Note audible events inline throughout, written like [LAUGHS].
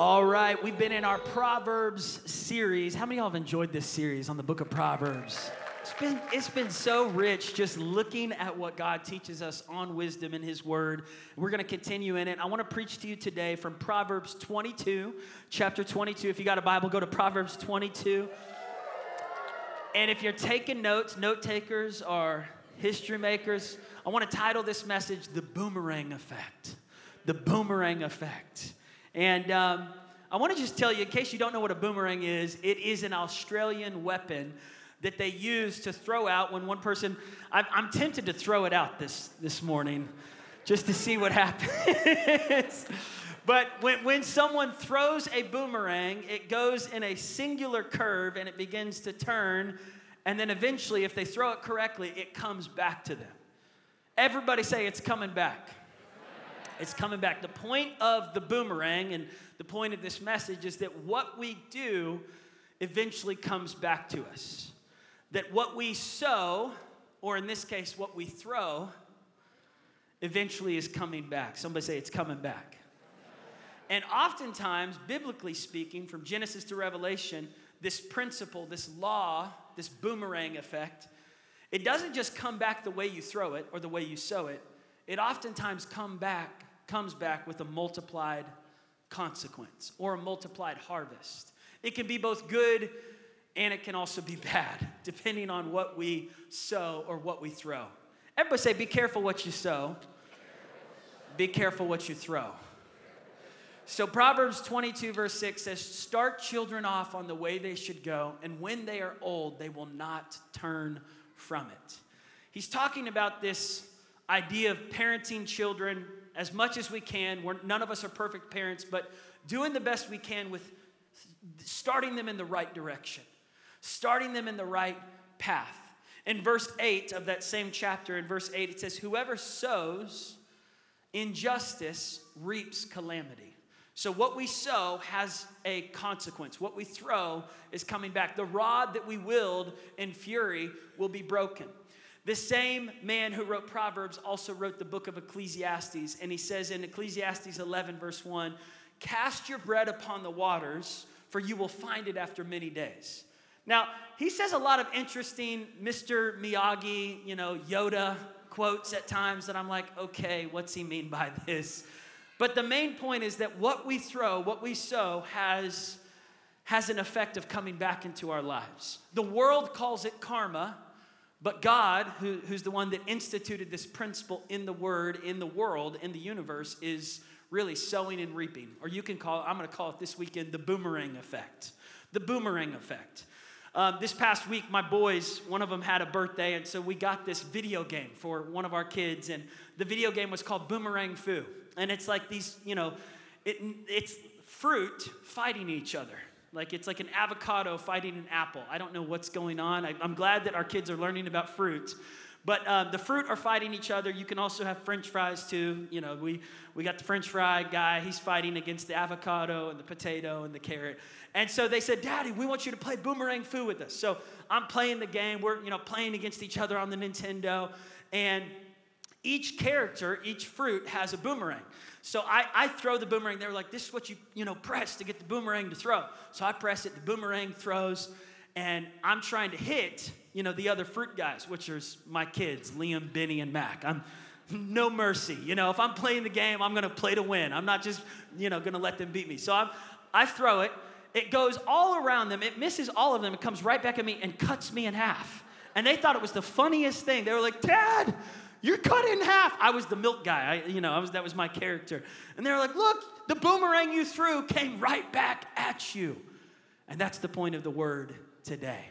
All right, we've been in our Proverbs series. How many of y'all have enjoyed this series on the book of Proverbs? It's been, it's been so rich just looking at what God teaches us on wisdom in His Word. We're going to continue in it. I want to preach to you today from Proverbs 22, chapter 22. If you got a Bible, go to Proverbs 22. And if you're taking notes, note takers are history makers, I want to title this message The Boomerang Effect. The Boomerang Effect. And um, I want to just tell you, in case you don't know what a boomerang is, it is an Australian weapon that they use to throw out when one person, I'm, I'm tempted to throw it out this, this morning just to see what [LAUGHS] happens. but when, when someone throws a boomerang, it goes in a singular curve and it begins to turn. And then eventually, if they throw it correctly, it comes back to them. Everybody say it's coming back. It's coming back. The point of the boomerang and the point of this message is that what we do eventually comes back to us. That what we sow, or in this case, what we throw, eventually is coming back. Somebody say it's coming back. And oftentimes, biblically speaking, from Genesis to Revelation, this principle, this law, this boomerang effect, it doesn't just come back the way you throw it or the way you sow it. It oftentimes come back comes back with a multiplied consequence or a multiplied harvest. It can be both good and it can also be [LAUGHS] bad, depending on what we sow or what we throw. Everybody say, be careful what you sow, be careful what you throw. So, Proverbs 22, verse 6 says, Start children off on the way they should go, and when they are old, they will not turn from it. He's talking about this idea of parenting children as much as we can. We're, none of us are perfect parents, but doing the best we can with starting them in the right direction, starting them in the right path. In verse 8 of that same chapter, in verse 8, it says, Whoever sows injustice reaps calamity. So, what we sow has a consequence. What we throw is coming back. The rod that we wield in fury will be broken. The same man who wrote Proverbs also wrote the book of Ecclesiastes. And he says in Ecclesiastes 11, verse 1 Cast your bread upon the waters, for you will find it after many days. Now, he says a lot of interesting Mr. Miyagi, you know, Yoda quotes at times that I'm like, okay, what's he mean by this? But the main point is that what we throw, what we sow, has, has an effect of coming back into our lives. The world calls it karma, but God, who, who's the one that instituted this principle in the word, in the world, in the universe, is really sowing and reaping. Or you can call I'm going to call it this weekend the boomerang effect. The boomerang effect. Um, this past week, my boys, one of them had a birthday, and so we got this video game for one of our kids, and the video game was called Boomerang Fu. And it's like these, you know, it, it's fruit fighting each other. Like it's like an avocado fighting an apple. I don't know what's going on. I, am glad that our kids are learning about fruit. But um, the fruit are fighting each other. You can also have French fries too. You know, we, we got the French fry guy. He's fighting against the avocado and the potato and the carrot. And so they said, Daddy, we want you to play Boomerang Fu with us. So I'm playing the game. We're, you know, playing against each other on the Nintendo. And each character, each fruit has a boomerang. So I, I throw the boomerang. They were like, this is what you, you know, press to get the boomerang to throw. So I press it, the boomerang throws, and I'm trying to hit, you know, the other fruit guys, which are my kids, Liam, Benny, and Mac. I'm [LAUGHS] no mercy. You know, if I'm playing the game, I'm gonna play to win. I'm not just, you know, gonna let them beat me. So I'm, I throw it, it goes all around them, it misses all of them, it comes right back at me and cuts me in half. And they thought it was the funniest thing. They were like, Dad, you're cut in half. I was the milk guy. I, you know, I was, that was my character. And they were like, look, the boomerang you threw came right back at you. And that's the point of the word today.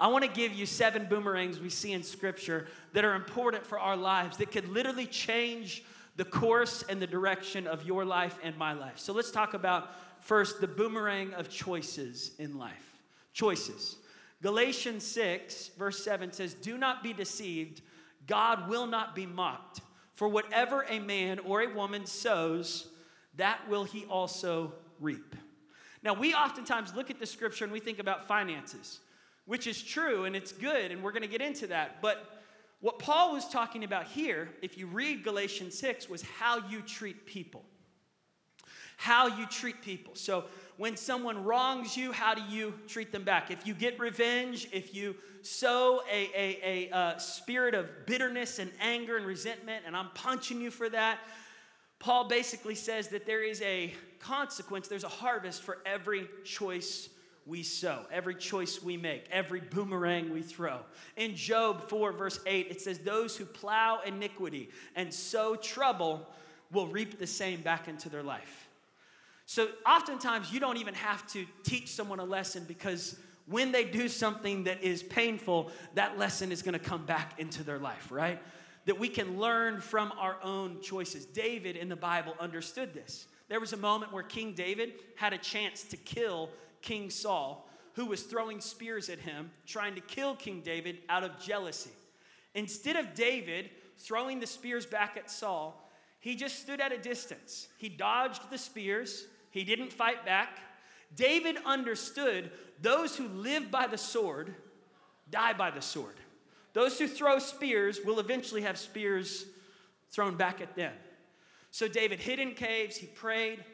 I want to give you seven boomerangs we see in Scripture that are important for our lives, that could literally change the course and the direction of your life and my life. So let's talk about first the boomerang of choices in life. Choices. Galatians 6, verse 7 says, Do not be deceived. God will not be mocked. For whatever a man or a woman sows, that will he also reap. Now, we oftentimes look at the scripture and we think about finances, which is true and it's good, and we're going to get into that. But what Paul was talking about here, if you read Galatians 6, was how you treat people. How you treat people. So, when someone wrongs you, how do you treat them back? If you get revenge, if you sow a, a, a, a spirit of bitterness and anger and resentment, and I'm punching you for that, Paul basically says that there is a consequence, there's a harvest for every choice we sow, every choice we make, every boomerang we throw. In Job 4, verse 8, it says, Those who plow iniquity and sow trouble will reap the same back into their life. So oftentimes you don't even have to teach someone a lesson because when they do something that is painful, that lesson is going to come back into their life, right? That we can learn from our own choices. David in the Bible understood this. There was a moment where King David had a chance to kill King Saul, who was throwing spears at him, trying to kill King David out of jealousy. Instead of David throwing the spears back at Saul, he just stood at a distance. He dodged the spears, he didn't fight back. David understood those who live by the sword die by the sword. Those who throw spears will eventually have spears thrown back at them. So David hid in caves, he prayed,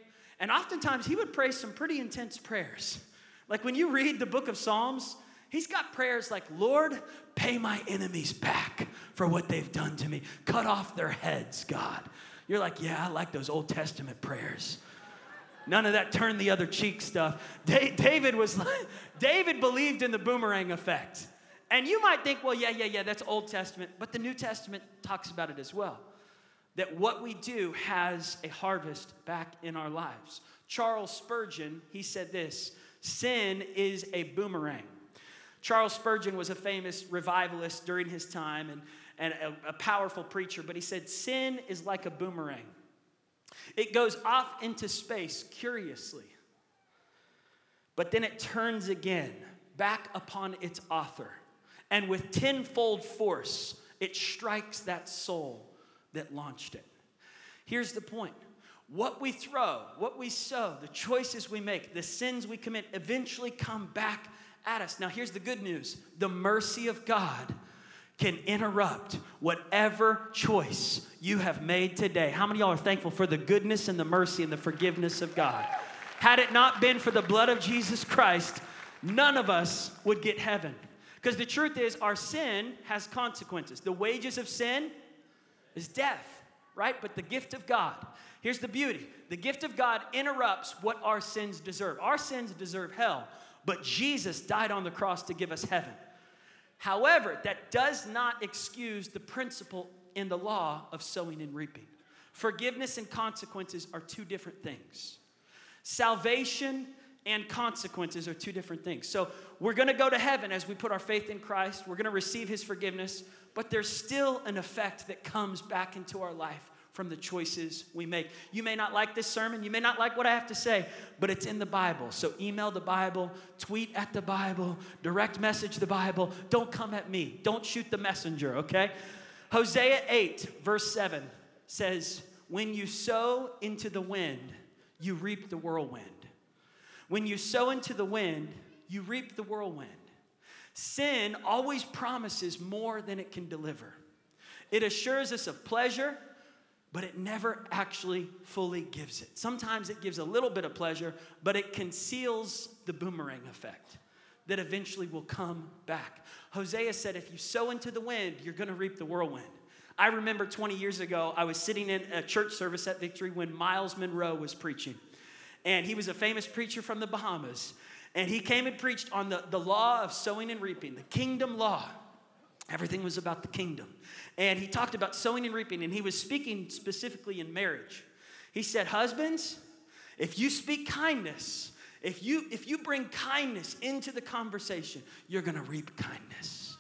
and oftentimes he would pray some pretty intense prayers. Like when you read the book of Psalms, he's got prayers like, Lord, pay my enemies back for what they've done to me. Cut off their heads, God. You're like, yeah, I like those Old Testament prayers. None of that turn the other cheek stuff. David was [LAUGHS] like, David believed in the boomerang effect. And you might think, well, yeah, yeah, yeah, that's Old Testament, but the New Testament talks about it as well. That what we do has a harvest back in our lives. Charles Spurgeon, he said this sin is a boomerang. Charles Spurgeon was a famous revivalist during his time and, and a, a powerful preacher, but he said, Sin is like a boomerang. It goes off into space curiously, but then it turns again back upon its author. And with tenfold force, it strikes that soul that launched it. Here's the point what we throw, what we sow, the choices we make, the sins we commit eventually come back at us. Now, here's the good news the mercy of God can interrupt whatever choice you have made today. How many y'all are thankful for the goodness and the mercy and the forgiveness of God? Had it not been for the blood of Jesus Christ, none of us would get heaven. Because the truth is, our sin has consequences. The wages of sin is death, right? But the gift of God, here's the beauty the gift of God interrupts what our sins deserve. Our sins deserve hell, but Jesus died on the cross to give us heaven. However, that does not excuse the principle in the law of sowing and reaping. Forgiveness and consequences are two different things. Salvation and consequences are two different things. So we're going to go to heaven as we put our faith in Christ. We're going to receive his forgiveness, but there's still an effect that comes back into our life from the choices we make. You may not like this sermon, you may not like what I have to say, but it's in the Bible. So email the Bible, tweet at the Bible, direct message the Bible. Don't come at me. Don't shoot the messenger, okay? Hosea 8, verse 7 says, When you sow into the wind, you reap the whirlwind. When you sow into the wind, you reap the whirlwind. Sin always promises more than it can deliver. It assures us of pleasure, but it never actually fully gives it. Sometimes it gives a little bit of pleasure, but it conceals the boomerang effect that eventually will come back. Hosea said, If you sow into the wind, you're gonna reap the whirlwind. I remember 20 years ago, I was sitting in a church service at Victory when Myles Munroe was preaching. And he was a famous preacher from the Bahamas. And he came and preached on the, the law of sowing and reaping, the kingdom law. Everything was about the kingdom. And he talked about sowing and reaping, and he was speaking specifically in marriage. He said, Husbands, if you speak kindness, if you if you bring kindness into the conversation, you're gonna reap kindness.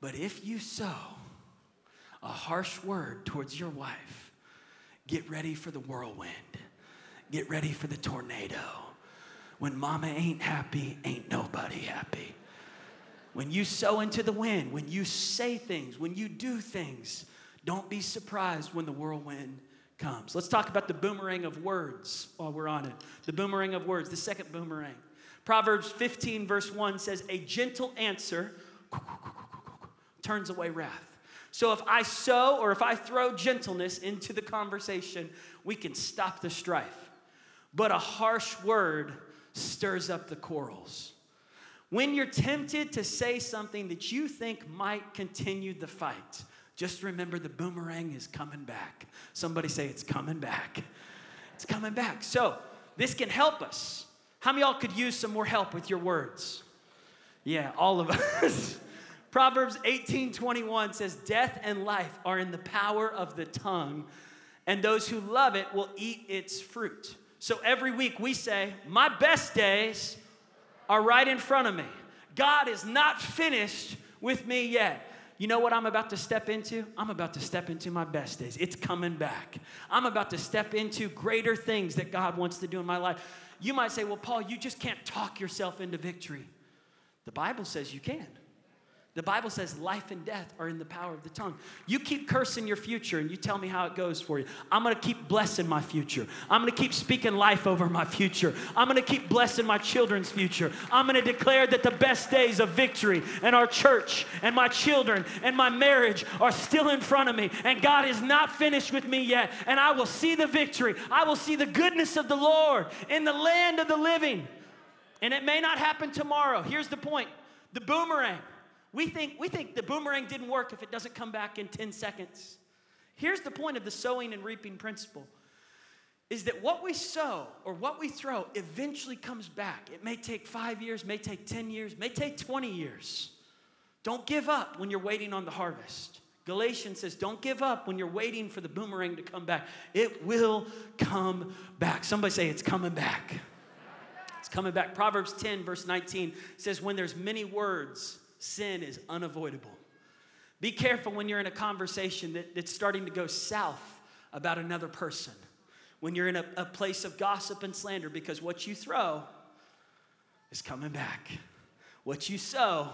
But if you sow a harsh word towards your wife, get ready for the whirlwind. Get ready for the tornado. When mama ain't happy, ain't nobody happy. When you sow into the wind, when you say things, when you do things, don't be surprised when the whirlwind comes. Let's talk about the boomerang of words while we're on it. The boomerang of words, the second boomerang. Proverbs 15, verse 1 says, A gentle answer turns away wrath. So if I sow or if I throw gentleness into the conversation, we can stop the strife. but a harsh word stirs up the quarrels. When you're tempted to say something that you think might continue the fight, just remember the boomerang is coming back. Somebody say, It's coming back. It's coming back. So, this can help us. How many y'all could use some more help with your words? Yeah, all of [LAUGHS] us. Proverbs 18 21 says, Death and life are in the power of the tongue, and those who love it will eat its fruit. So every week we say, My best days are right in front of me. God is not finished with me yet. You know what I'm about to step into? I'm about to step into my best days. It's coming back. I'm about to step into greater things that God wants to do in my life. You might say, Well, Paul, you just can't talk yourself into victory. The Bible says you can. The Bible says life and death are in the power of the tongue. You keep cursing your future and you tell me how it goes for you. I'm gonna keep blessing my future. I'm gonna keep speaking life over my future. I'm gonna keep blessing my children's future. I'm gonna declare that the best days of victory and our church and my children and my marriage are still in front of me. And God is not finished with me yet. And I will see the victory. I will see the goodness of the Lord in the land of the living. And it may not happen tomorrow. Here's the point the boomerang. We think, we think the boomerang didn't work if it doesn't come back in 10 seconds. Here's the point of the sowing and reaping principle is that what we sow or what we throw eventually comes back. It may take five years, may take 10 years, may take 20 years. Don't give up when you're waiting on the harvest. Galatians says, Don't give up when you're waiting for the boomerang to come back. It will come back. Somebody say, It's coming back. It's coming back. Proverbs 10, verse 19 says, When there's many words, sin is unavoidable. Be careful when you're in a conversation that, that's starting to go south about another person. When you're in a, a place of gossip and slander, because what you throw is coming back. What you sow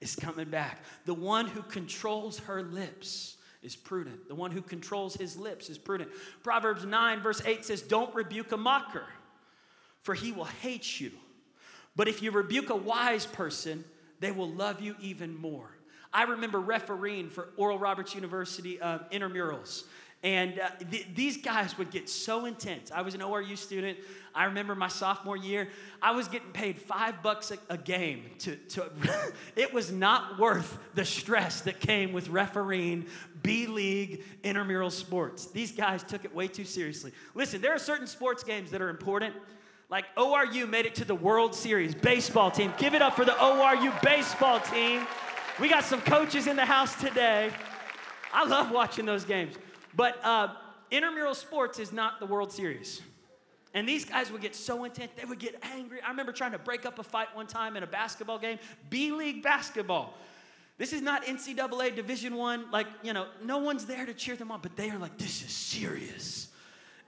is coming back. The one who controls her lips is prudent. The one who controls his lips is prudent. Proverbs 9, verse 8 says, Don't rebuke a mocker, for he will hate you. But if you rebuke a wise person, they will love you even more. I remember refereeing for Oral Roberts University uh, intramurals. And uh, th- these guys would get so intense. I was an ORU student. I remember my sophomore year, I was getting paid five bucks a, a game. To, to [LAUGHS] it was not worth the stress that came with refereeing B League intramural sports. These guys took it way too seriously. Listen, there are certain sports games that are important. Like ORU made it to the World Series baseball team. Give it up for the ORU baseball team. We got some coaches in the house today. I love watching those games. But uh, intramural sports is not the World Series. And these guys would get so intense, they would get angry. I remember trying to break up a fight one time in a basketball game, B League basketball. This is not NCAA Division One. Like you know, no one's there to cheer them on, but they are like, this is serious.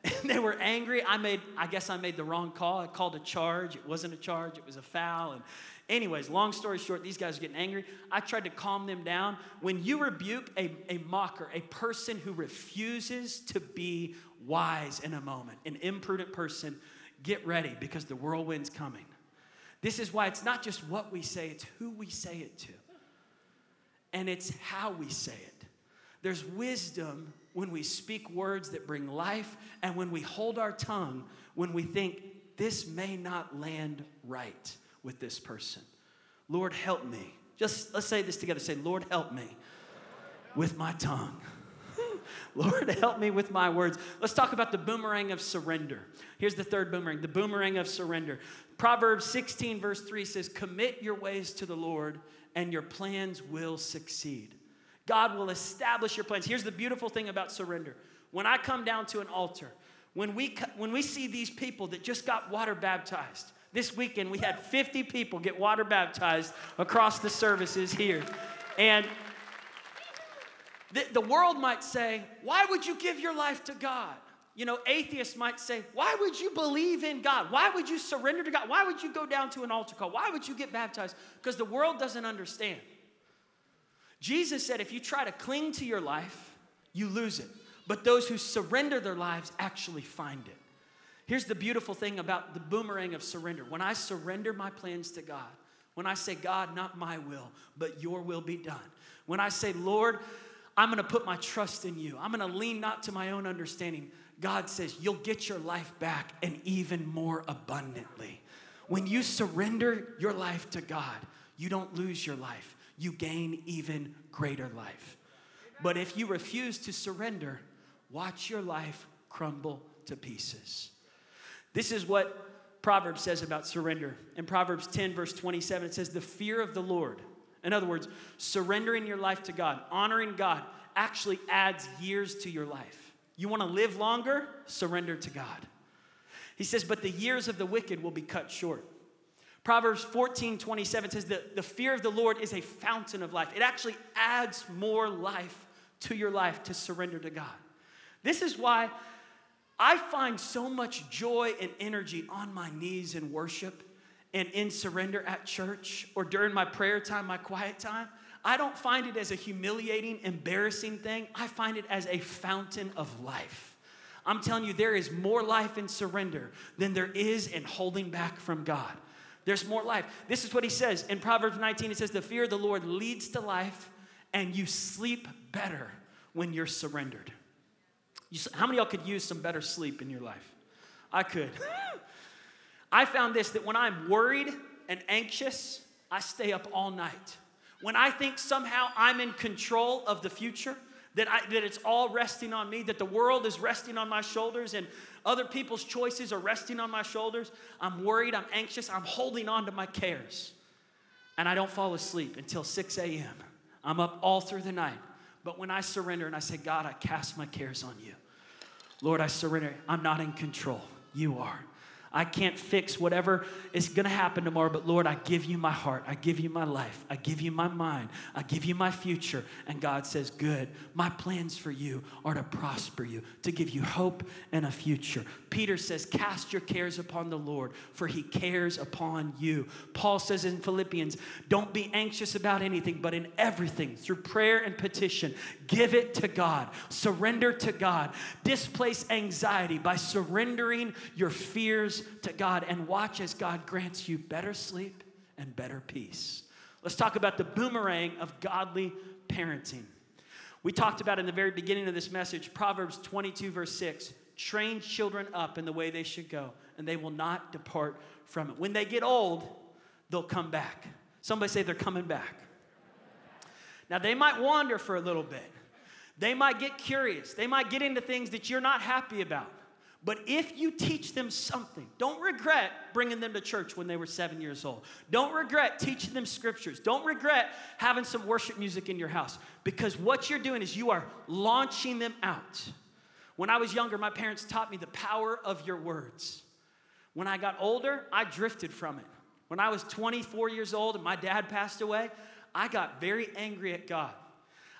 And [LAUGHS] they were angry. I made, I guess I made the wrong call. I called a charge. It wasn't a charge, it was a foul. And anyways, long story short, these guys are getting angry. I tried to calm them down. When you rebuke a, a mocker, a person who refuses to be wise in a moment, an imprudent person, get ready because the whirlwind's coming. This is why it's not just what we say, it's who we say it to. And it's how we say it. There's wisdom when we speak words that bring life and when we hold our tongue when we think this may not land right with this person. Lord, help me. Just let's say this together. Say, Lord, help me with my tongue. [LAUGHS] Lord, help me with my words. Let's talk about the boomerang of surrender. Here's the third boomerang the boomerang of surrender. Proverbs 16, verse 3 says, Commit your ways to the Lord, and your plans will succeed. God will establish your plans. Here's the beautiful thing about surrender. When I come down to an altar, when we, when we see these people that just got water baptized, this weekend we had 50 people get water baptized across the services here. And the, the world might say, Why would you give your life to God? You know, atheists might say, Why would you believe in God? Why would you surrender to God? Why would you go down to an altar call? Why would you get baptized? Because the world doesn't understand. Jesus said, if you try to cling to your life, you lose it. But those who surrender their lives actually find it. Here's the beautiful thing about the boomerang of surrender. When I surrender my plans to God, when I say, God, not my will, but your will be done. When I say, Lord, I'm gonna put my trust in you, I'm gonna lean not to my own understanding. God says you'll get your life back and even more abundantly. When you surrender your life to God, you don't lose your life, you gain even greater life. But if you refuse to surrender, watch your life crumble to pieces. This is what Proverbs says about surrender. In Proverbs 10, verse 27, it says, The fear of the Lord. In other words, surrendering your life to God, honoring God, actually adds years to your life. You want to live longer? Surrender to God. He says, But the years of the wicked will be cut short. Proverbs 14, 27 says that the fear of the Lord is a fountain of life. It actually adds more life to your life to surrender to God. This is why I find so much joy and energy on my knees in worship and in surrender at church or during my prayer time, my quiet time. I don't find it as a humiliating, embarrassing thing. I find it as a fountain of life. I'm telling you, there is more life in surrender than there is in holding back from God. There's more life. This is what he says in Proverbs 19. It says, The fear of the Lord leads to life, and you sleep better when you're surrendered. You, how many y'all could use some better sleep in your life? I could. [LAUGHS] I found this that when I'm worried and anxious, I stay up all night. When I think somehow I'm in control of the future, that, I, that it's all resting on me, that the world is resting on my shoulders and other people's choices are resting on my shoulders, I'm worried, I'm anxious, I'm holding on to my cares. And I don't fall asleep until 6 a.m. I'm up all through the night. But when I surrender and I say, God, I cast my cares on you, Lord, I surrender. I'm not in control. You are. I can't fix whatever is going to happen tomorrow, but Lord, I give you my heart. I give you my life. I give you my mind. I give you my future. And God says, Good. My plans for you are to prosper you, to give you hope and a future. Peter says, Cast your cares upon the Lord, for he cares upon you. Paul says in Philippians, Don't be anxious about anything, but in everything, through prayer and petition, give it to God. Surrender to God. Displace anxiety by surrendering your fears to God and watch as God grants you better sleep and better peace. Let's talk about the boomerang of godly parenting. We talked about in the very beginning of this message, Proverbs 22, verse 6 train children up in the way they should go, and they will not depart from it. When they get old, they'll come back. Somebody say they're coming back. Now, they might wander for a little bit. They might get curious. They might get into things that you're not happy about. But if you teach them something, don't regret bringing them to church when they were seven years old. Don't regret teaching them scriptures. Don't regret having some worship music in your house because what you're doing is you are launching them out. When I was younger, my parents taught me the power of your words. When I got older, I drifted from it. When I was 24 years old and my dad passed away, I got very angry at God.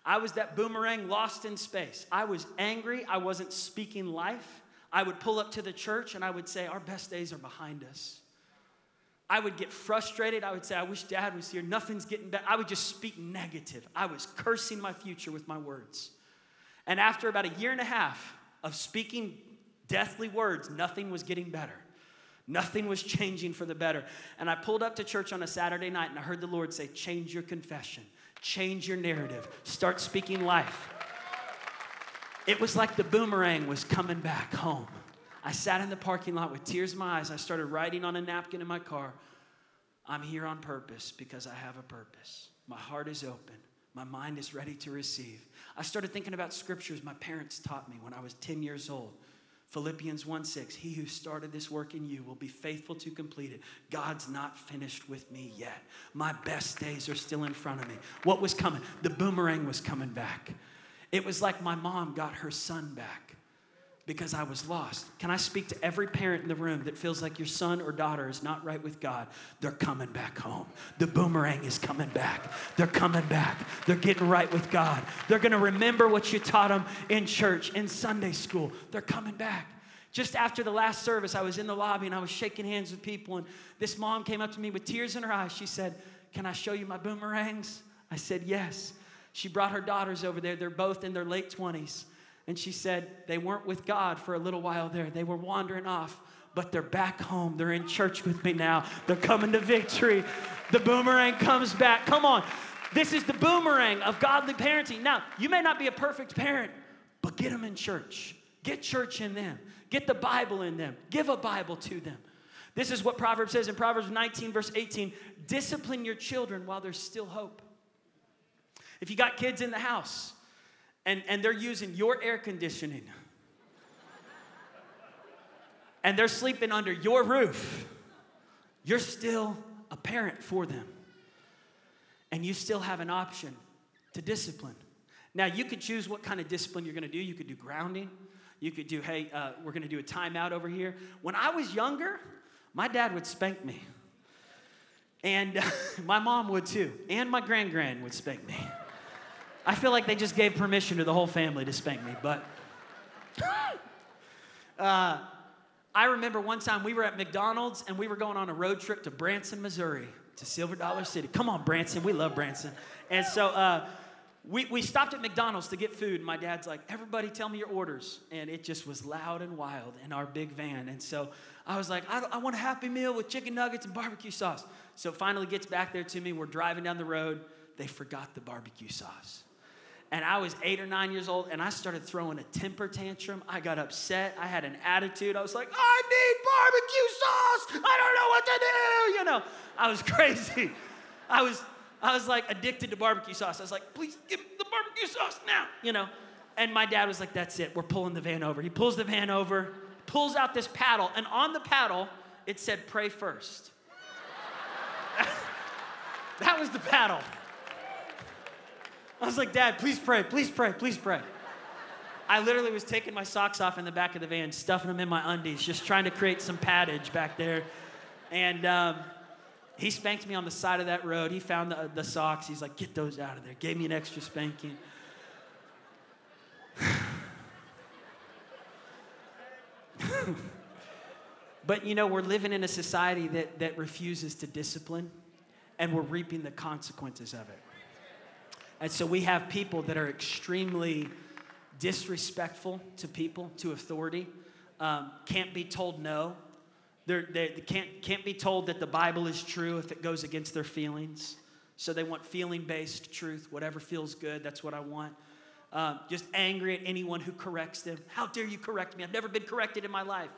I was that boomerang lost in space. I was angry. I wasn't speaking life. I would pull up to the church and I would say, Our best days are behind us. I would get frustrated. I would say, I wish dad was here. Nothing's getting better. I would just speak negative. I was cursing my future with my words. And after about a year and a half of speaking deathly words, nothing was getting better. Nothing was changing for the better. And I pulled up to church on a Saturday night and I heard the Lord say, Change your confession, change your narrative, start speaking life. It was like the boomerang was coming back home. I sat in the parking lot with tears in my eyes. I started writing on a napkin in my car I'm here on purpose because I have a purpose. My heart is open. My mind is ready to receive. I started thinking about scriptures my parents taught me when I was 10 years old. Philippians 1 6, he who started this work in you will be faithful to complete it. God's not finished with me yet. My best days are still in front of me. What was coming? The boomerang was coming back. It was like my mom got her son back because I was lost. Can I speak to every parent in the room that feels like your son or daughter is not right with God? They're coming back home. The boomerang is coming back. They're coming back. They're getting right with God. They're going to remember what you taught them in church, in Sunday school. They're coming back. Just after the last service, I was in the lobby and I was shaking hands with people, and this mom came up to me with tears in her eyes. She said, Can I show you my boomerangs? I said, Yes. She brought her daughters over there. They're both in their late 20s. And she said they weren't with God for a little while there. They were wandering off, but they're back home. They're in church with me now. They're coming to victory. The boomerang comes back. Come on. This is the boomerang of godly parenting. Now, you may not be a perfect parent, but get them in church. Get church in them. Get the Bible in them. Give a Bible to them. This is what Proverbs says in Proverbs 19, verse 18 discipline your children while there's still hope. If you got kids in the house and, and they're using your air conditioning and they're sleeping under your roof, you're still a parent for them. And you still have an option to discipline. Now, you could choose what kind of discipline you're gonna do. You could do grounding. You could do, hey, uh, we're gonna do a timeout over here. When I was younger, my dad would spank me. And [LAUGHS] my mom would too. And my grand grand would spank me. I feel like they just gave permission to the whole family to spank me, but. [LAUGHS] Uh, I remember one time we were at McDonald's and we were going on a road trip to Branson, Missouri, to Silver Dollar City. Come on, Branson, we love Branson. And so uh, we, we stopped at McDonald's to get food, and my dad's like, Everybody tell me your orders. And it just was loud and wild in our big van. And so I was like, I, I want a Happy Meal with chicken nuggets and barbecue sauce. So finally gets back there to me. We're driving down the road. They forgot the barbecue sauce and I was eight or nine years old, and I started throwing a temper tantrum. I got upset. I had an attitude. I was like, I need barbecue sauce. I don't know what to do. You know, I was [LAUGHS] crazy. I was, I was like addicted to barbecue sauce. I was like, please give me the barbecue sauce now. You know, and my dad was like, that's it. We're pulling the van over. He pulls the van over, pulls out this paddle, and on the paddle it said, "Pray first. [LAUGHS] that was the paddle. I was like, Dad, please pray, please pray, please pray. I literally was taking my socks off in the back of the van, stuffing them in my undies, just trying to create some paddage back there. And um, he spanked me on the side of that road. He found the, the socks. He's like, get those out of there. Gave me an extra spanking. [SIGHS] but you know, we're living in a society that, that refuses to discipline, and we're reaping the consequences of it. And so we have people that are extremely disrespectful to people, to authority, um, can't be told no. They're, they can't, can't be told that the Bible is true if it goes against their feelings. So they want feeling based truth, whatever feels good, that's what I want. Um, just angry at anyone who corrects them. How dare you correct me? I've never been corrected in my life.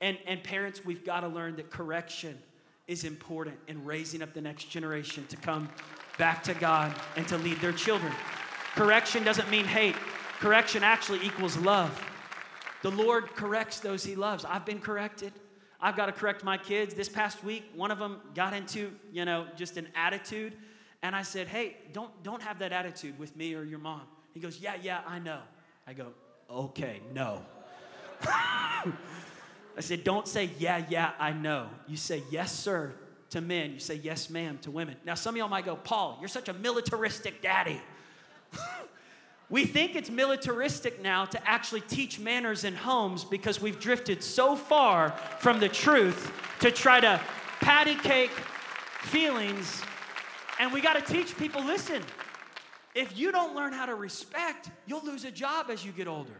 And, and parents, we've got to learn that correction is important in raising up the next generation to come back to God and to lead their children. Correction doesn't mean hate, correction actually equals love. The Lord corrects those he loves. I've been corrected. I've got to correct my kids. This past week, one of them got into, you know, just an attitude. And I said, hey, don't, don't have that attitude with me or your mom. He goes, yeah, yeah, I know. I go, okay, no. [LAUGHS] I said, don't say, yeah, yeah, I know. You say, yes, sir, to men, you say yes, ma'am to women. Now, some of y'all might go, Paul, you're such a militaristic daddy. [LAUGHS] we think it's militaristic now to actually teach manners in homes because we've drifted so far from the truth to try to patty cake feelings. And we got to teach people listen, if you don't learn how to respect, you'll lose a job as you get older.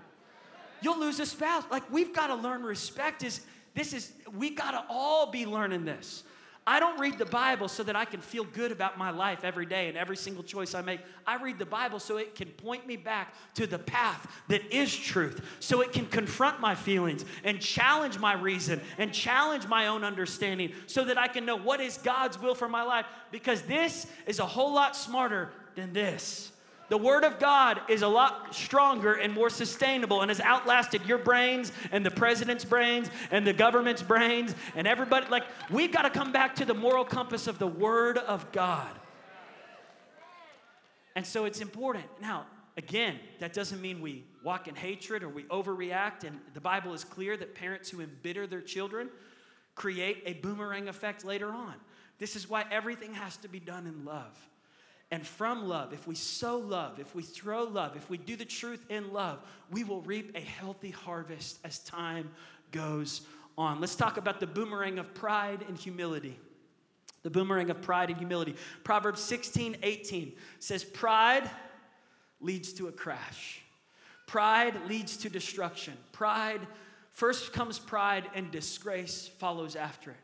You'll lose a spouse. Like we've got to learn respect is this is we got to all be learning this. I don't read the Bible so that I can feel good about my life every day and every single choice I make. I read the Bible so it can point me back to the path that is truth, so it can confront my feelings and challenge my reason and challenge my own understanding so that I can know what is God's will for my life because this is a whole lot smarter than this. The Word of God is a lot stronger and more sustainable and has outlasted your brains and the president's brains and the government's brains and everybody. Like, we've got to come back to the moral compass of the Word of God. And so it's important. Now, again, that doesn't mean we walk in hatred or we overreact. And the Bible is clear that parents who embitter their children create a boomerang effect later on. This is why everything has to be done in love. And from love, if we sow love, if we throw love, if we do the truth in love, we will reap a healthy harvest as time goes on. Let's talk about the boomerang of pride and humility. The boomerang of pride and humility. Proverbs 16, 18 says, Pride leads to a crash. Pride leads to destruction. Pride, first comes pride, and disgrace follows after it.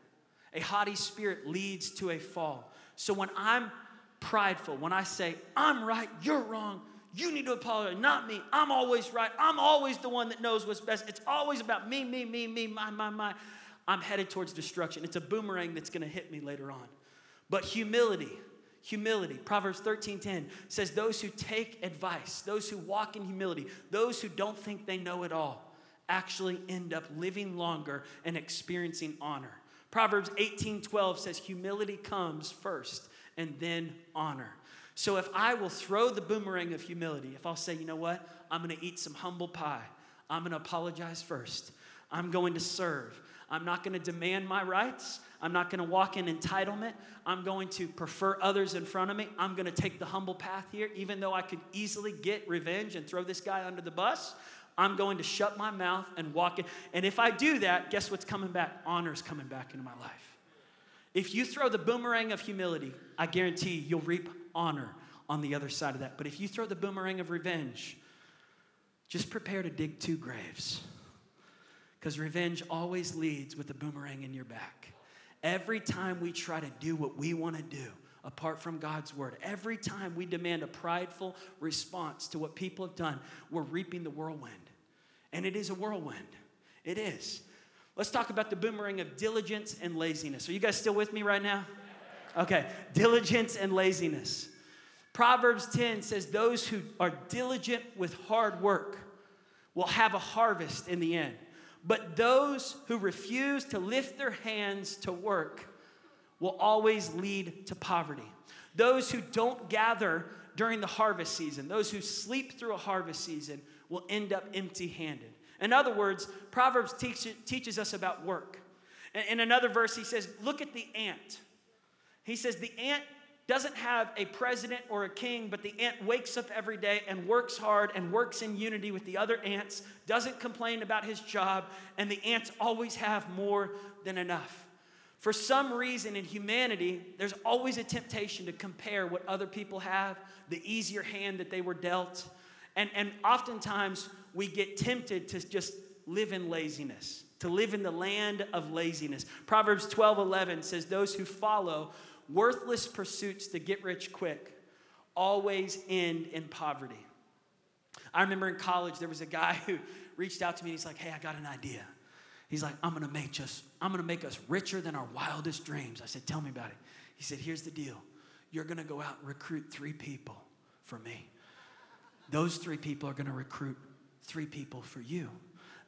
A haughty spirit leads to a fall. So when I'm prideful, when I say, I'm right, you're wrong, You need to apologize, not me. I'm always right. I'm always the one that knows what's best. It's always about me, me, me, me, my, my, my. I'm headed towards destruction. It's a boomerang that's going to hit me later on. But humility, humility. Proverbs 13:10 says those who take advice, those who walk in humility, those who don't think they know it all, actually end up living longer and experiencing honor. Proverbs 18:12 says humility comes first and then honor. So if I will throw the boomerang of humility, if I'll say, you know what, I'm gonna eat some humble pie, I'm gonna apologize first, I'm going to serve, I'm not gonna demand my rights, I'm not gonna walk in entitlement, I'm going to prefer others in front of me, I'm gonna take the humble path here, even though I could easily get revenge and throw this guy under the bus. I'm going to shut my mouth and walk in. And if I do that, guess what's coming back? Honor's coming back into my life. If you throw the boomerang of humility, I guarantee you'll reap honor on the other side of that. But if you throw the boomerang of revenge, just prepare to dig two graves. Because revenge always leads with a boomerang in your back. Every time we try to do what we want to do, apart from God's word, every time we demand a prideful response to what people have done, we're reaping the whirlwind. And it is a whirlwind. It is. Let's talk about the boomerang of diligence and laziness. Are you guys still with me right now? Okay, diligence and laziness. Proverbs 10 says, Those who are diligent with hard work will have a harvest in the end. But those who refuse to lift their hands to work will always lead to poverty. Those who don't gather during the harvest season, those who sleep through a harvest season, will end up empty handed. In other words, Proverbs teach, teaches us about work. In another verse, he says, Look at the ant. He says, The ant doesn't have a president or a king, but the ant wakes up every day and works hard and works in unity with the other ants, doesn't complain about his job, and the ants always have more than enough. For some reason in humanity, there's always a temptation to compare what other people have, the easier hand that they were dealt. And, and oftentimes we get tempted to just live in laziness, to live in the land of laziness. Proverbs 12 11 says, Those who follow worthless pursuits to get rich quick always end in poverty. I remember in college, there was a guy who reached out to me and he's like, Hey, I got an idea. He's like, I'm gonna make us, I'm gonna make us richer than our wildest dreams. I said, Tell me about it. He said, Here's the deal. You're gonna go out and recruit three people for me. Those three people are gonna recruit three people for you.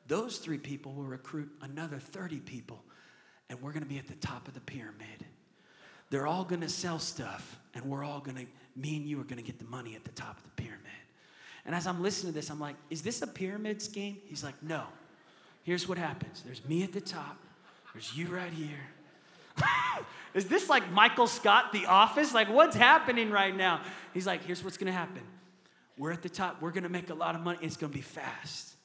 Those three people will recruit another 30 people, and we're gonna be at the top of the pyramid. They're all gonna sell stuff, and we're all gonna, me and you are gonna get the money at the top of the pyramid. And as I'm listening to this, I'm like, is this a pyramid scheme? He's like, no. Here's what happens there's me at the top, there's you right here. [LAUGHS] Is this like Michael Scott, The Office? Like, what's happening right now? He's like, here's what's gonna happen. We're at the top, we're gonna make a lot of money, it's gonna be fast.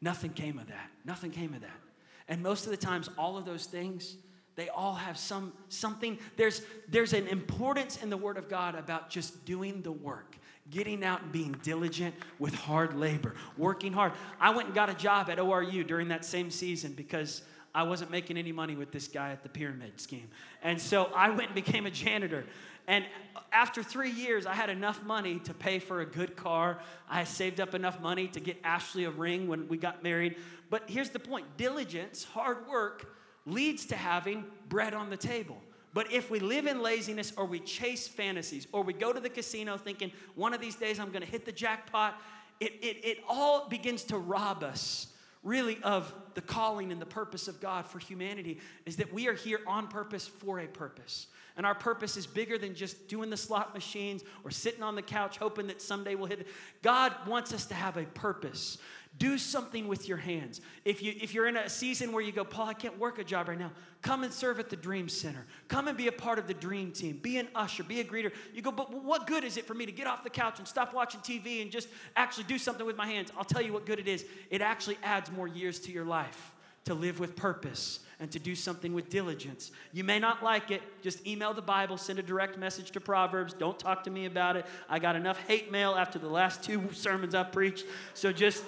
Nothing came of that. Nothing came of that. And most of the times, all of those things, they all have some something. There's there's an importance in the Word of God about just doing the work getting out and being diligent with hard labor, working hard. I went and got a job at ORU during that same season because I wasn't making any money with this guy at the pyramid scheme. And so I went and became a janitor. And after three years, I had enough money to pay for a good car. I saved up enough money to get Ashley a ring when we got married. But here's the point diligence, hard work, leads to having bread on the table. But if we live in laziness or we chase fantasies or we go to the casino thinking one of these days I'm going to hit the jackpot, it, it, it all begins to rob us really of the calling and the purpose of God for humanity is that we are here on purpose for a purpose. And our purpose is bigger than just doing the slot machines or sitting on the couch hoping that someday we'll hit it. God wants us to have a purpose. Do something with your hands. If, you, if you're in a season where you go, Paul, I can't work a job right now, come and serve at the Dream Center. Come and be a part of the Dream Team. Be an usher, be a greeter. You go, but what good is it for me to get off the couch and stop watching TV and just actually do something with my hands? I'll tell you what good it is. It actually adds more years to your life to live with purpose and to do something with diligence. You may not like it. Just email the Bible, send a direct message to Proverbs. Don't talk to me about it. I got enough hate mail after the last two sermons I preached. So just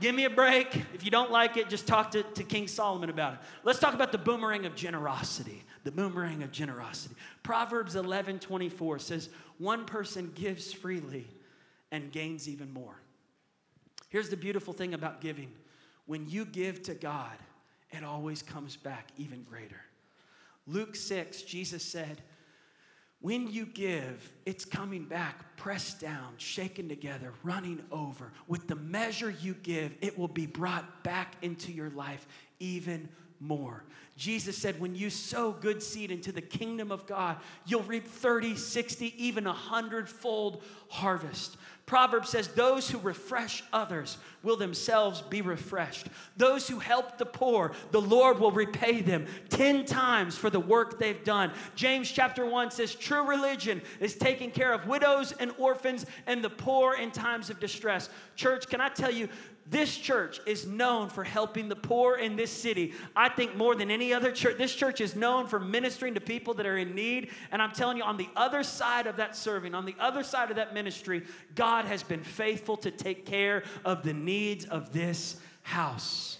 Give me a break. If you don't like it, just talk to, to King Solomon about it. Let's talk about the boomerang of generosity. The boomerang of generosity. Proverbs 11 24 says, One person gives freely, and gains even more. Here's the beautiful thing about giving when you give to God, it always comes back even greater. Luke 6, Jesus said, when you give, it's coming back, pressed down, shaken together, running over. With the measure you give, it will be brought back into your life even more. Jesus said, when you sow good seed into the kingdom of God, you'll reap 30, 60, even a hundredfold harvest. Proverbs says, Those who refresh others will themselves be refreshed. Those who help the poor, the Lord will repay them 10 times for the work they've done. James chapter 1 says, True religion is taking care of widows and orphans and the poor in times of distress. Church, can I tell you, this church is known for helping the poor in this city. I think more than any other church, this church is known for ministering to people that are in need. And I'm telling you, on the other side of that serving, on the other side of that ministry, God has been faithful to take care of the needs of this house.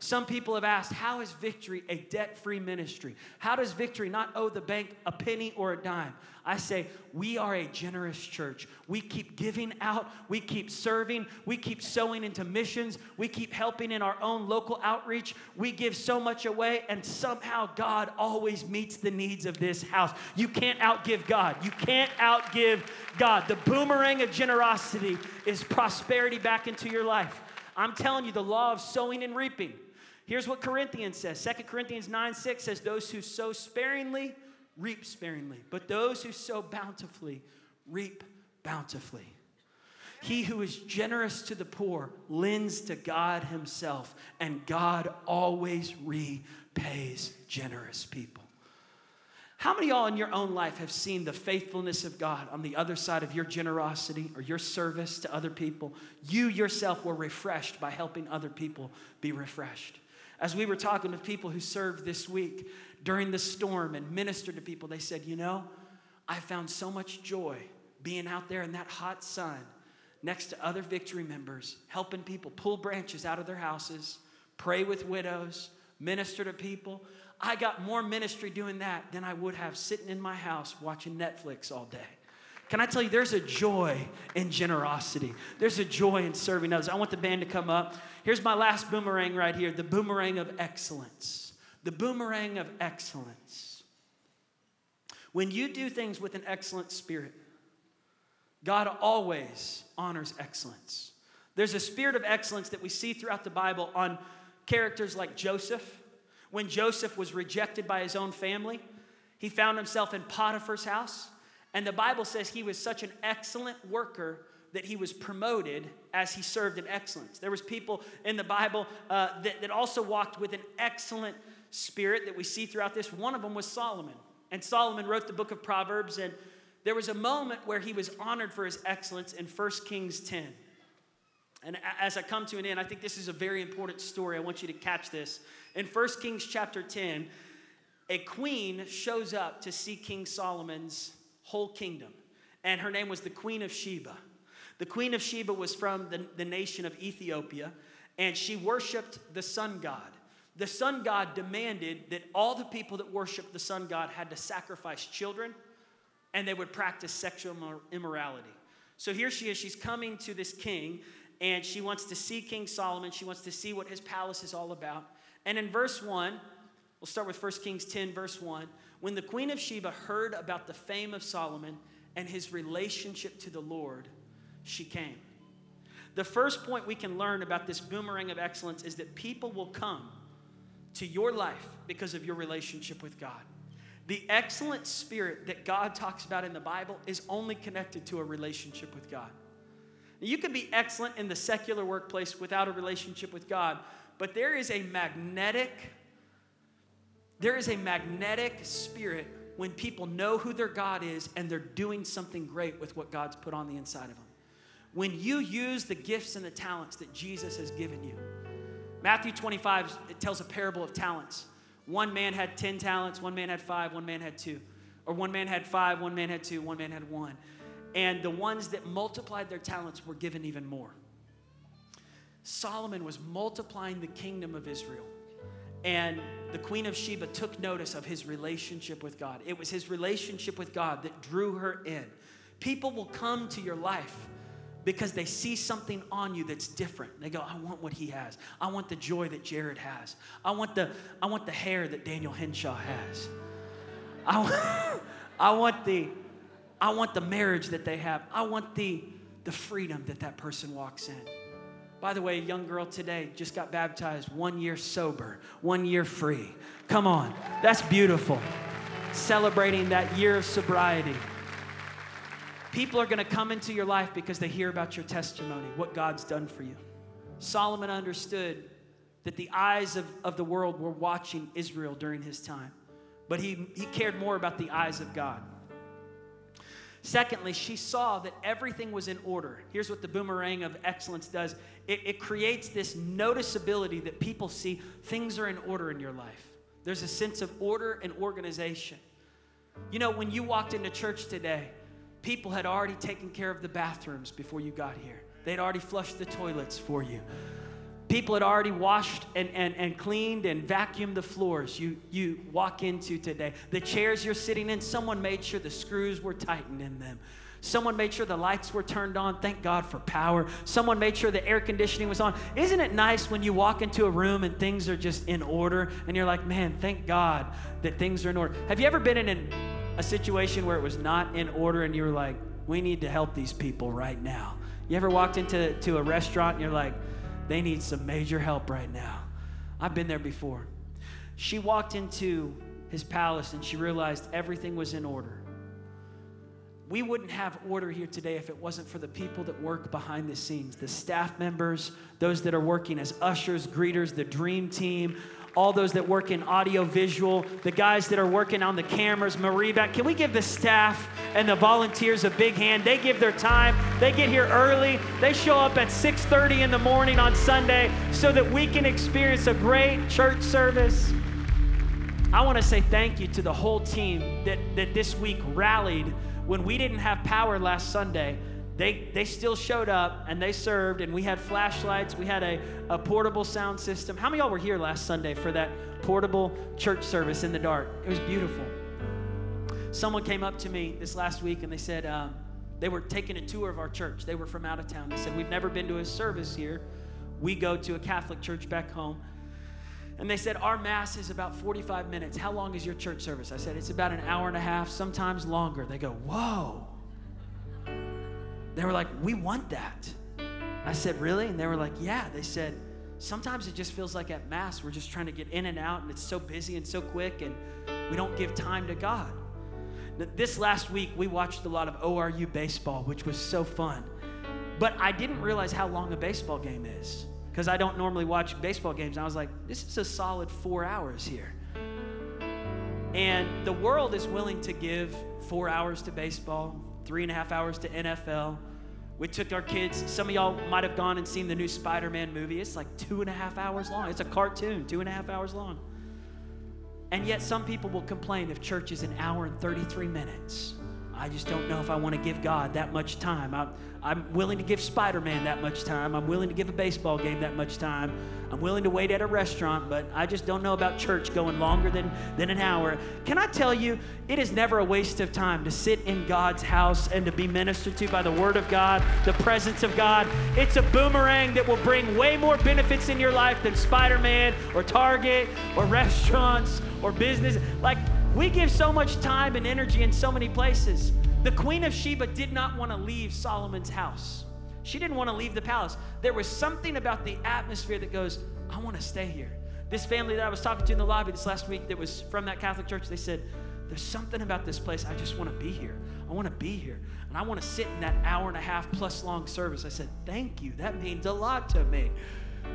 Some people have asked, how is victory a debt free ministry? How does victory not owe the bank a penny or a dime? I say, we are a generous church. We keep giving out, we keep serving, we keep sowing into missions, we keep helping in our own local outreach. We give so much away, and somehow God always meets the needs of this house. You can't outgive God. You can't outgive God. The boomerang of generosity is prosperity back into your life. I'm telling you, the law of sowing and reaping. Here's what Corinthians says 2 Corinthians 9 6 says, Those who sow sparingly reap sparingly, but those who sow bountifully reap bountifully. He who is generous to the poor lends to God himself, and God always repays generous people. How many of y'all in your own life have seen the faithfulness of God on the other side of your generosity or your service to other people? You yourself were refreshed by helping other people be refreshed. As we were talking with people who served this week during the storm and ministered to people, they said, You know, I found so much joy being out there in that hot sun next to other victory members, helping people pull branches out of their houses, pray with widows, minister to people. I got more ministry doing that than I would have sitting in my house watching Netflix all day. Can I tell you, there's a joy in generosity. There's a joy in serving others. I want the band to come up. Here's my last boomerang right here the boomerang of excellence. The boomerang of excellence. When you do things with an excellent spirit, God always honors excellence. There's a spirit of excellence that we see throughout the Bible on characters like Joseph. When Joseph was rejected by his own family, he found himself in Potiphar's house. And the Bible says he was such an excellent worker that he was promoted as he served in excellence. There was people in the Bible uh, that, that also walked with an excellent spirit that we see throughout this. One of them was Solomon. And Solomon wrote the book of Proverbs, and there was a moment where he was honored for his excellence in 1 Kings 10. And as I come to an end, I think this is a very important story. I want you to catch this. In 1 Kings chapter 10, a queen shows up to see King Solomon's whole kingdom. And her name was the Queen of Sheba. The Queen of Sheba was from the, the nation of Ethiopia, and she worshiped the sun god. The sun god demanded that all the people that worshiped the sun god had to sacrifice children and they would practice sexual immorality. So here she is, she's coming to this king, and she wants to see King Solomon. She wants to see what his palace is all about. And in verse 1, we'll start with 1 Kings 10, verse 1. When the queen of Sheba heard about the fame of Solomon and his relationship to the Lord, she came. The first point we can learn about this boomerang of excellence is that people will come to your life because of your relationship with God. The excellent spirit that God talks about in the Bible is only connected to a relationship with God. You can be excellent in the secular workplace without a relationship with God, but there is a magnetic there is a magnetic spirit when people know who their God is and they're doing something great with what God's put on the inside of them. When you use the gifts and the talents that Jesus has given you. Matthew 25 it tells a parable of talents. One man had 10 talents, one man had 5, one man had 2. Or one man had 5, one man had 2, one man had 1. And the ones that multiplied their talents were given even more. Solomon was multiplying the kingdom of Israel. And the Queen of Sheba took notice of his relationship with God. It was his relationship with God that drew her in. People will come to your life because they see something on you that's different. They go, I want what he has. I want the joy that Jared has. I want the, I want the hair that Daniel Henshaw has. I want, [LAUGHS] I want the I want the marriage that they have. I want the, the freedom that that person walks in. By the way, a young girl today just got baptized, one year sober, one year free. Come on, that's beautiful. Celebrating that year of sobriety. People are going to come into your life because they hear about your testimony, what God's done for you. Solomon understood that the eyes of, of the world were watching Israel during his time, but he, he cared more about the eyes of God. Secondly, she saw that everything was in order. Here's what the boomerang of excellence does it, it, creates this noticeability that people see things are in order in your life. There's a sense of order and organization. You know, when you walked into church today, people had already taken care of the bathrooms before you got here. They'd already flushed the toilets for you. People had already washed and, and, and cleaned and vacuumed the floors you, you walk into today. The chairs you're sitting in, someone made sure the screws were tightened in them. Someone made sure the lights were turned on. Thank God for power. Someone made sure the air conditioning was on. Isn't it nice when you walk into a room and things are just in order and you're like, man, thank God that things are in order? Have you ever been in an a situation where it was not in order and you were like, we need to help these people right now? You ever walked into to a restaurant and you're like, they need some major help right now? I've been there before. She walked into his palace and she realized everything was in order. We wouldn't have order here today if it wasn't for the people that work behind the scenes the staff members, those that are working as ushers, greeters, the dream team, all those that work in audio visual, the guys that are working on the cameras, Marie back. Can we give the staff and the volunteers a big hand? They give their time. They get here early. They show up at 6:30 in the morning on Sunday so that we can experience a great church service. I want to say thank you to the whole team that, that this week rallied when we didn't have power last Sunday they, they still showed up and they served, and we had flashlights. We had a, a portable sound system. How many y'all were here last Sunday for that portable church service in the dark? It was beautiful. Someone came up to me this last week and they said um, they were taking a tour of our church. They were from out of town. They said, We've never been to a service here. We go to a Catholic church back home. And they said, Our Mass is about 45 minutes. How long is your church service? I said, It's about an hour and a half, sometimes longer. They go, Whoa. They were like, We want that. I said, Really? And they were like, Yeah. They said, Sometimes it just feels like at Mass, we're just trying to get in and out, and it's so busy and so quick, and we don't give time to God. Now, this last week, we watched a lot of ORU baseball, which was so fun. But I didn't realize how long a baseball game is because I don't normally watch baseball games. And I was like, this is a solid four hours here. And the world is willing to give four hours to baseball, three and a half hours to NFL. We took our kids. Some of y'all might have gone and seen the new Spider Man movie. It's like two and a half hours long. It's a cartoon, two and a half hours long. And yet, some people will complain if church is an hour and 33 minutes. I just don't know if I want to give God that much time. I'm, I'm willing to give Spider Man that much time. I'm willing to give a baseball game that much time. I'm willing to wait at a restaurant, but I just don't know about church going longer than, than an hour. Can I tell you, it is never a waste of time to sit in God's house and to be ministered to by the Word of God, the presence of God. It's a boomerang that will bring way more benefits in your life than Spider Man or Target or restaurants or business. Like, we give so much time and energy in so many places. The Queen of Sheba did not want to leave Solomon's house. She didn't want to leave the palace. There was something about the atmosphere that goes, I want to stay here. This family that I was talking to in the lobby this last week that was from that Catholic church, they said, There's something about this place. I just want to be here. I want to be here. And I want to sit in that hour and a half plus long service. I said, Thank you. That means a lot to me.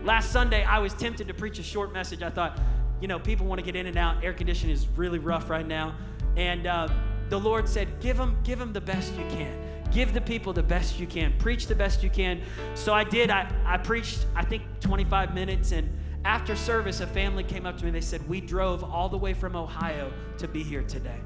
Last Sunday, I was tempted to preach a short message. I thought, you know, people want to get in and out. Air conditioning is really rough right now. And uh, the Lord said, give them, give them the best you can. Give the people the best you can. Preach the best you can. So I did. I, I preached, I think, 25 minutes. And after service, a family came up to me. They said, We drove all the way from Ohio to be here today.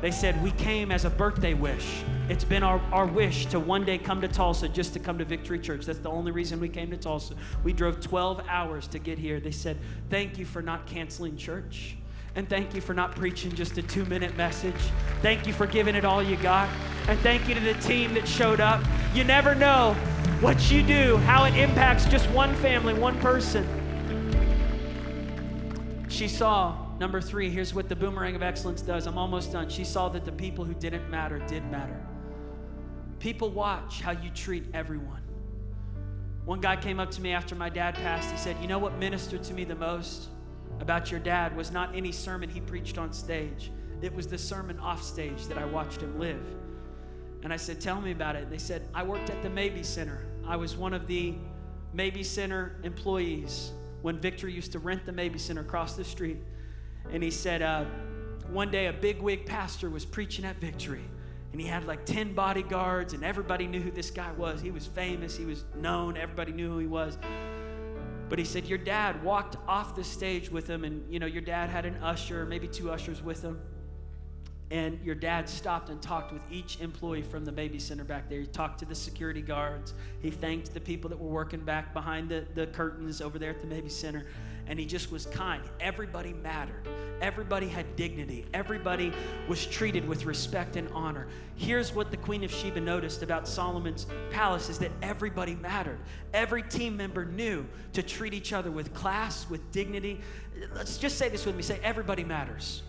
They said, We came as a birthday wish. It's been our, our wish to one day come to Tulsa just to come to Victory Church. That's the only reason we came to Tulsa. We drove 12 hours to get here. They said, Thank you for not canceling church. And thank you for not preaching just a two minute message. Thank you for giving it all you got. And thank you to the team that showed up. You never know what you do, how it impacts just one family, one person. She saw, number three, here's what the boomerang of excellence does. I'm almost done. She saw that the people who didn't matter did matter. People watch how you treat everyone. One guy came up to me after my dad passed. He said, You know what ministered to me the most about your dad was not any sermon he preached on stage, it was the sermon off stage that I watched him live. And I said, Tell me about it. And they said, I worked at the Mabee Center. I was one of the Mabee Center employees when Victor used to rent the Mabee Center across the street. And he said, uh, One day a big bigwig pastor was preaching at Victory. And he had like 10 bodyguards, and everybody knew who this guy was. He was famous, he was known, everybody knew who he was. But he said, Your dad walked off the stage with him, and you know, your dad had an usher, maybe two ushers with him and your dad stopped and talked with each employee from the Mabee Center back there. He talked to the security guards. He thanked the people that were working back behind the, the curtains over there at the Mabee Center. And he just was kind. Everybody mattered. Everybody had dignity. Everybody was treated with respect and honor. Here's what the Queen of Sheba noticed about Solomon's palace is that everybody mattered. Every team member knew to treat each other with class, with dignity. Let's just say this with me. Say, everybody matters.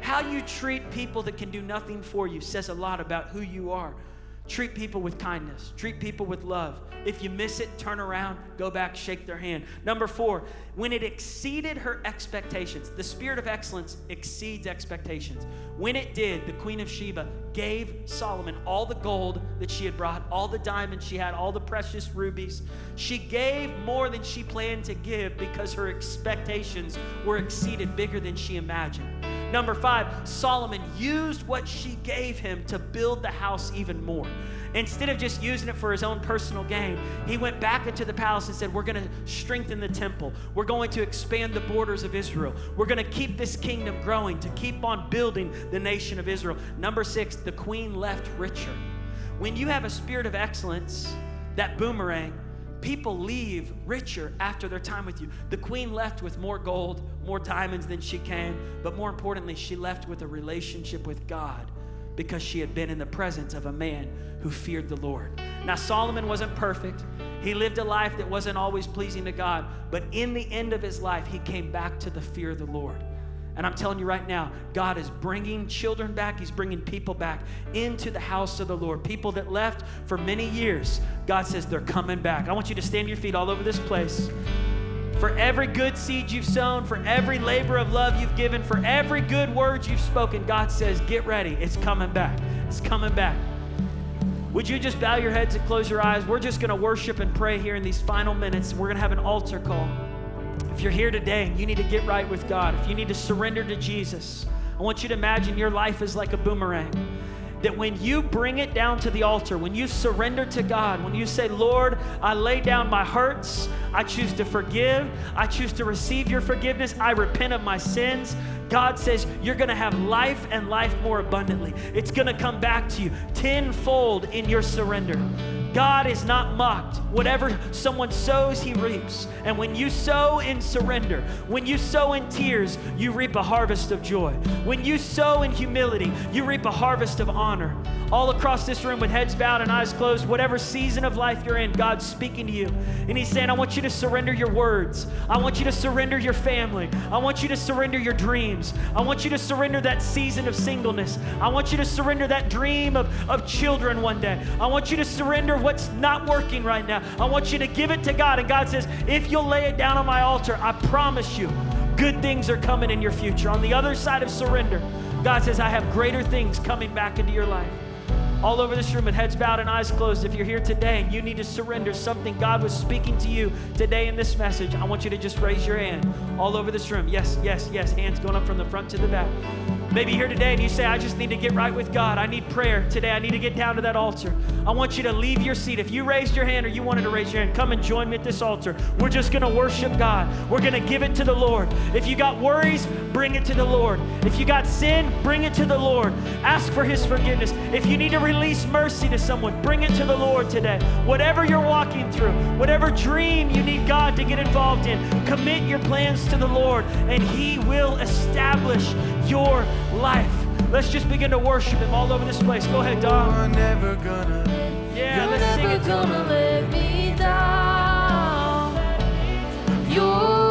How you treat people that can do nothing for you says a lot about who you are. Treat people with kindness, treat people with love. If you miss it, turn around, go back, shake their hand. Number four, when it exceeded her expectations, the spirit of excellence exceeds expectations. When it did, the Queen of Sheba gave Solomon all the gold that she had brought, all the diamonds she had, all the precious rubies. She gave more than she planned to give because her expectations were exceeded bigger than she imagined. Number five, Solomon used what she gave him to build the house even more. Instead of just using it for his own personal gain, he went back into the palace and said, We're going to strengthen the temple. We're going to expand the borders of Israel. We're going to keep this kingdom growing, to keep on building the nation of Israel. Number six, the queen left richer. When you have a spirit of excellence, that boomerang, people leave richer after their time with you. The queen left with more gold, more diamonds than she came, but more importantly, she left with a relationship with God because she had been in the presence of a man who feared the Lord. Now, Solomon wasn't perfect. He lived a life that wasn't always pleasing to God, but in the end of his life, he came back to the fear of the Lord. And I'm telling you right now, God is bringing children back. He's bringing people back into the house of the Lord. People that left for many years, God says they're coming back. I want you to stand your feet all over this place. For every good seed you've sown, for every labor of love you've given, for every good word you've spoken, God says, get ready. It's coming back. It's coming back. Would you just bow your heads and close your eyes? We're just going to worship and pray here in these final minutes. We're going to have an altar call. If you're here today and you need to get right with God, if you need to surrender to Jesus, I want you to imagine your life is like a boomerang. That when you bring it down to the altar, when you surrender to God, when you say, Lord, I lay down my hurts, I choose to forgive, I choose to receive your forgiveness, I repent of my sins, God says you're going to have life and life more abundantly. It's going to come back to you tenfold in your surrender. God is not mocked. Whatever someone sows, he reaps. And when you sow in surrender, when you sow in tears, you reap a harvest of joy. When you sow in humility, you reap a harvest of honor. All across this room with heads bowed and eyes closed, whatever season of life you're in, God's speaking to you. And He's saying, I want you to surrender your words. I want you to surrender your family. I want you to surrender your dreams. I want you to surrender that season of singleness. I want you to surrender that dream of, of children one day. I want you to surrender what's not working right now. I want you to give it to God. And God says, if you'll lay it down on my altar, I promise you, good things are coming in your future. On the other side of surrender, God says, I have greater things coming back into your life all over this room with heads bowed and eyes closed, if you're here today and you need to surrender something God was speaking to you today in this message, I want you to just raise your hand all over this room. Yes, yes, yes. Hands going up from the front to the back. Maybe here today and you say, I just need to get right with God. I need prayer today. I need to get down to that altar. I want you to leave your seat. If you raised your hand or you wanted to raise your hand, come and join me at this altar. We're just going to worship God. We're going to give it to the Lord. If you got worries, bring it to the Lord. If you got sin, bring it to the Lord. Ask for His forgiveness. If you need to release mercy to someone, bring it to the Lord today. Whatever you're walking through, whatever dream you need God to get involved in, commit your plans to the Lord and He will establish your life. Let's just begin to worship Him all over this place. Go ahead, Dom. You're never gonna. Yeah, You're let's sing never it to Him. gonna let me down. You're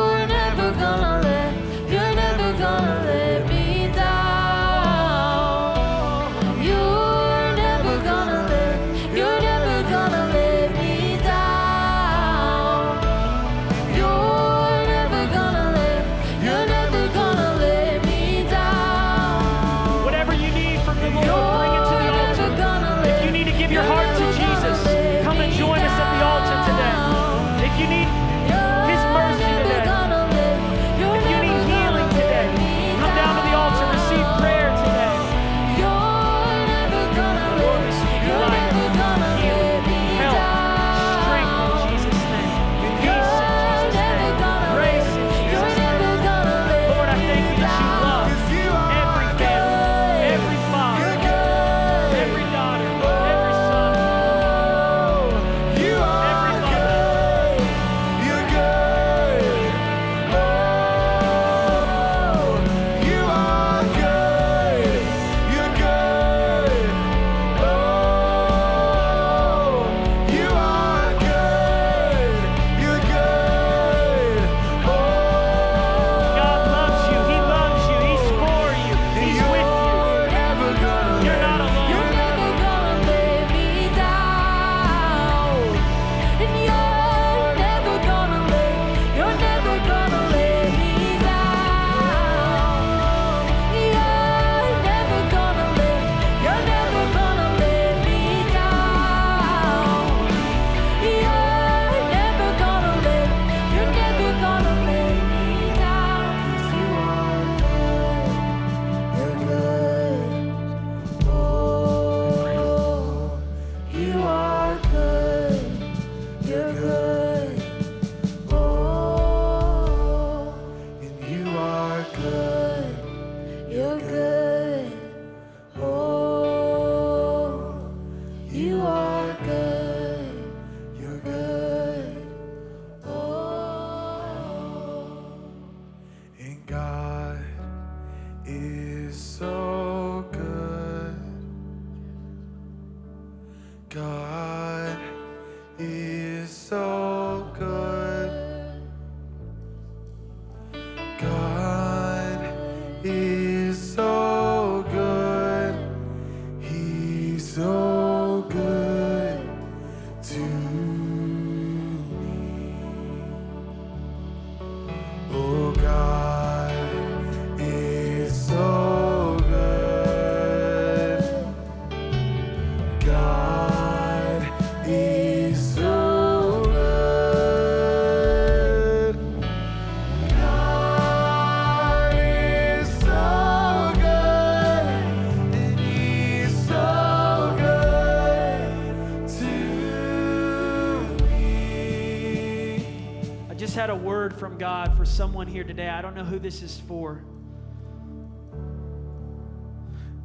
someone here today. I don't know who this is for.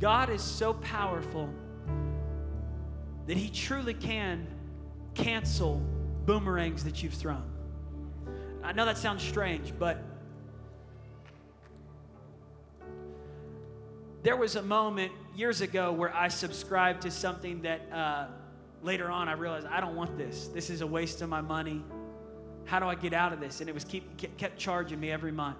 God is so powerful that He truly can cancel boomerangs that you've thrown. I know that sounds strange, but there was a moment years ago where I subscribed to something that uh, later on I realized I don't want this. This is a waste of my money. How do I get out of this? And it was keep kept charging me every month.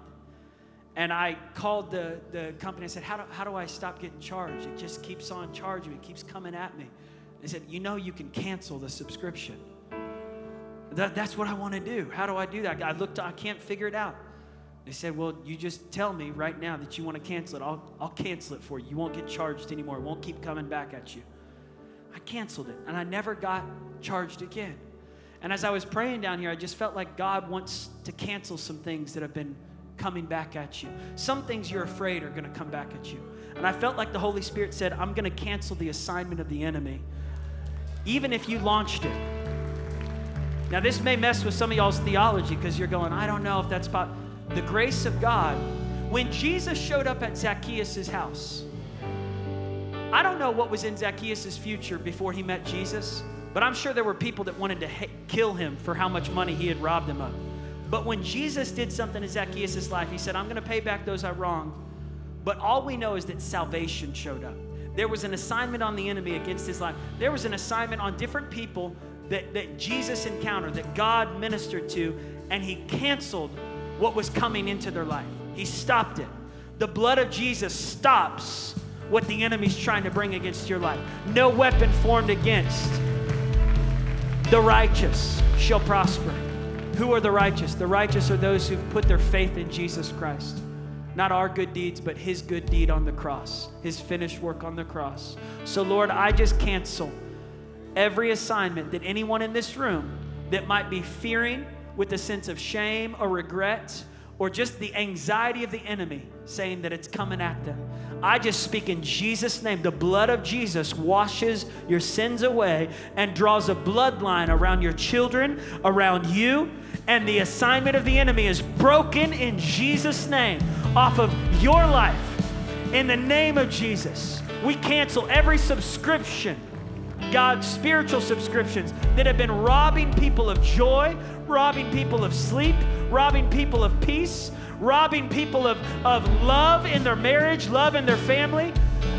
And I called the, the company and said, how do, how do I stop getting charged? It just keeps on charging me. It keeps coming at me. They said, you know you can cancel the subscription. That, that's what I want to do. How do I do that? I looked, I can't figure it out. They said, well, you just tell me right now that you want to cancel it. I'll, I'll cancel it for you. You won't get charged anymore. It won't keep coming back at you. I canceled it and I never got charged again. And as I was praying down here, I just felt like God wants to cancel some things that have been coming back at you. Some things you're afraid are going to come back at you. And I felt like the Holy Spirit said, I'm going to cancel the assignment of the enemy, even if you launched it. Now, this may mess with some of y'all's theology because you're going, I don't know if that's about the grace of God. When Jesus showed up at Zacchaeus' house, I don't know what was in Zacchaeus' future before he met Jesus, but I'm sure there were people that wanted to ha- kill him for how much money he had robbed them of. But when Jesus did something in Zacchaeus' life, he said, I'm going to pay back those I wronged But all we know is that salvation showed up. There was an assignment on the enemy against his life. There was an assignment on different people that, that Jesus encountered, that God ministered to, and he canceled what was coming into their life. He stopped it. The blood of Jesus stops what the enemy's trying to bring against your life. No weapon formed against the righteous shall prosper. Who are the righteous? The righteous are those who've put their faith in Jesus Christ. Not our good deeds, but his good deed on the cross, his finished work on the cross. So, Lord, I just cancel every assignment that anyone in this room that might be fearing with a sense of shame or regret or just the anxiety of the enemy saying that it's coming at them. I just speak in Jesus' name. The blood of Jesus washes your sins away and draws a bloodline around your children, around you, and the assignment of the enemy is broken in Jesus' name off of your life. In the name of Jesus, we cancel every subscription God, spiritual subscriptions that have been robbing people of joy, robbing people of sleep, robbing people of peace, robbing people of, of love in their marriage, love in their family.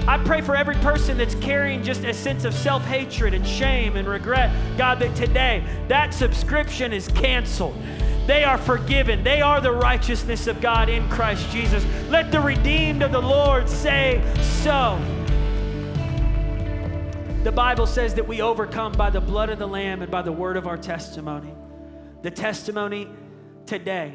I pray for every person that's carrying just a sense of self hatred and shame and regret, God, that today that subscription is canceled. They are forgiven. They are the righteousness of God in Christ Jesus. Let the redeemed of the Lord say so. The Bible says that we overcome by the blood of the Lamb and by the word of our testimony. The testimony today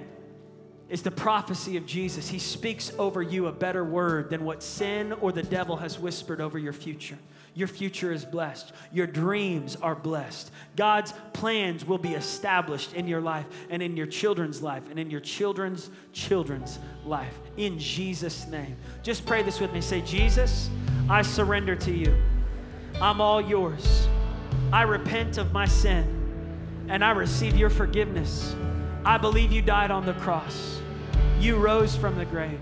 is the prophecy of Jesus. He speaks over you a better word than what sin or the devil has whispered over your future. Your future is blessed. Your dreams are blessed. God's plans will be established in your life and in your children's life and in your children's children's life. In Jesus' name. Just pray this with me. Say, Jesus, I surrender to you. I'm all yours. I repent of my sin and I receive your forgiveness. I believe you died on the cross. You rose from the grave.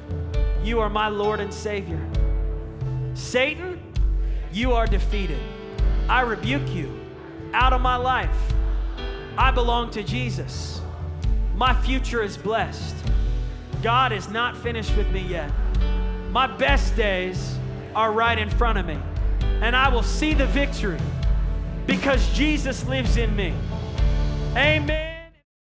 You are my Lord and Savior. Satan, you are defeated. I rebuke you out of my life. I belong to Jesus. My future is blessed. God is not finished with me yet. My best days are right in front of me and I will see the victory because Jesus lives in me. Amen.